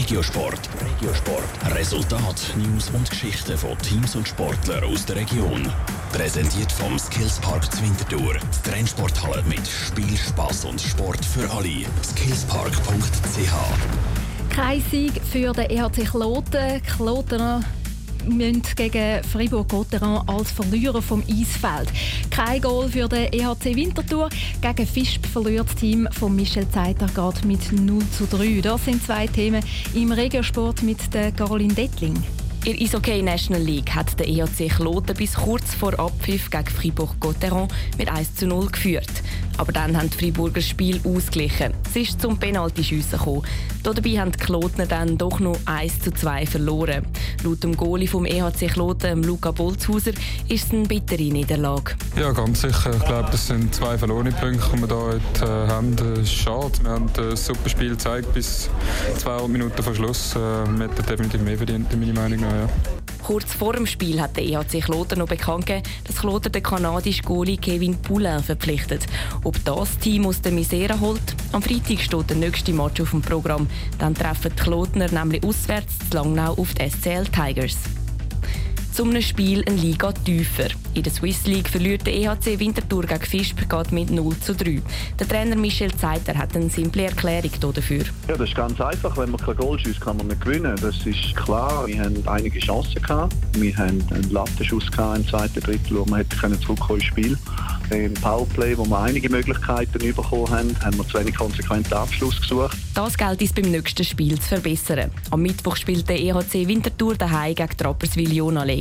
Regiosport. Regiosport. Resultat, News und Geschichten von Teams und Sportlern aus der Region. Präsentiert vom Skillspark Zwintertour. Die Trennsporthalle mit Spiel, Spass und Sport für alle. Skillspark.ch Kein Sieg für den EHC Kloten. Klotener müssen gegen Fribourg-Gotteron als Verlierer vom Eisfeld. Kein Goal für den EHC Winterthur. Gegen Fischb verliert das Team von Michel Zeitergard mit 0 zu 3. Das sind zwei Themen im Regiosport mit der Caroline Dettling. In der Eishockey National League hat der EHC Kloten bis kurz vor Abpfiff gegen Fribourg-Gotteron mit 1 zu 0 geführt. Aber dann haben die Friburger das Spiel ausgeglichen. Es ist zum Penaltyschiessen gekommen. Dabei haben die Klotner dann doch noch 1 zu 2 verloren. Laut dem Goalie vom EHC Kloten, Luca Bolzhauser, ist es eine bittere Niederlage. Ja, ganz sicher. Ich glaube, das sind zwei verlorene Punkte, die wir hier heute, äh, haben. Das schade. Wir haben ein super Spiel gezeigt bis 200 Minuten vor Schluss. Äh, wir hätten definitiv mehr verdient, in meiner Meinung nach. Ja. Kurz vor dem Spiel hat der EHC Kloten noch bekannt gegeben, dass Kloten den kanadischen Goalie Kevin Poulin verpflichtet. Ob das Team aus der Misere holt? Am Freitag steht der nächste Match auf dem Programm. Dann treffen die Klotner nämlich auswärts zu Langnau auf die SCL Tigers zum Spiel eine Liga tiefer. In der Swiss League verliert der EHC Winterthur gegen Fischb mit 0 zu 3. Der Trainer Michel Zeiter hat eine simple Erklärung dafür. Ja, das ist ganz einfach. Wenn man kein Goal schießt, kann man nicht gewinnen. Das ist klar. Wir haben einige Chancen gehabt. Wir haben einen Lattenschuss gehabt im zweiten Drittel, wo man hätte zurückkommen ins Spiel. Im Powerplay, wo wir einige Möglichkeiten bekommen haben, haben wir zu wenig konsequenten Abschluss gesucht. Das gilt es beim nächsten Spiel zu verbessern. Am Mittwoch spielt der EHC Winterthur daheim gegen die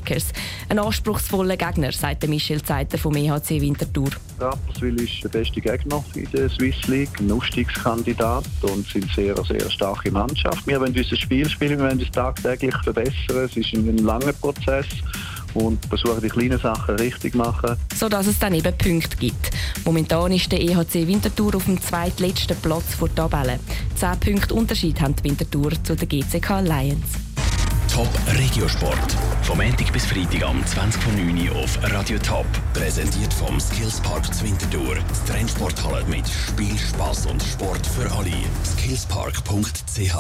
Lakers. Ein anspruchsvoller Gegner, sagt Michel Zeiter vom EHC Winterthur. Rapperswil ist der beste Gegner in der Swiss League, ein Aufstiegskandidat und sind sehr, sehr starke Mannschaft. Wir wollen unser Spiel spielen, wir wollen es tagtäglich verbessern. Es ist ein langer Prozess und versuchen die kleinen Sachen richtig zu machen. Sodass es dann eben Punkte gibt. Momentan ist der EHC Winterthur auf dem zweitletzten Platz vor der Tabelle. Zehn Punkte Unterschied haben die Winterthur zu der GCK Lions. Top Regiosport. Vom Montag bis Freitag am 20.09 Uhr auf Radio Top. Präsentiert vom Skillspark Zwintertour. Die Trendsporthalle mit Spiel, Spass und Sport für alle. Skillspark.ch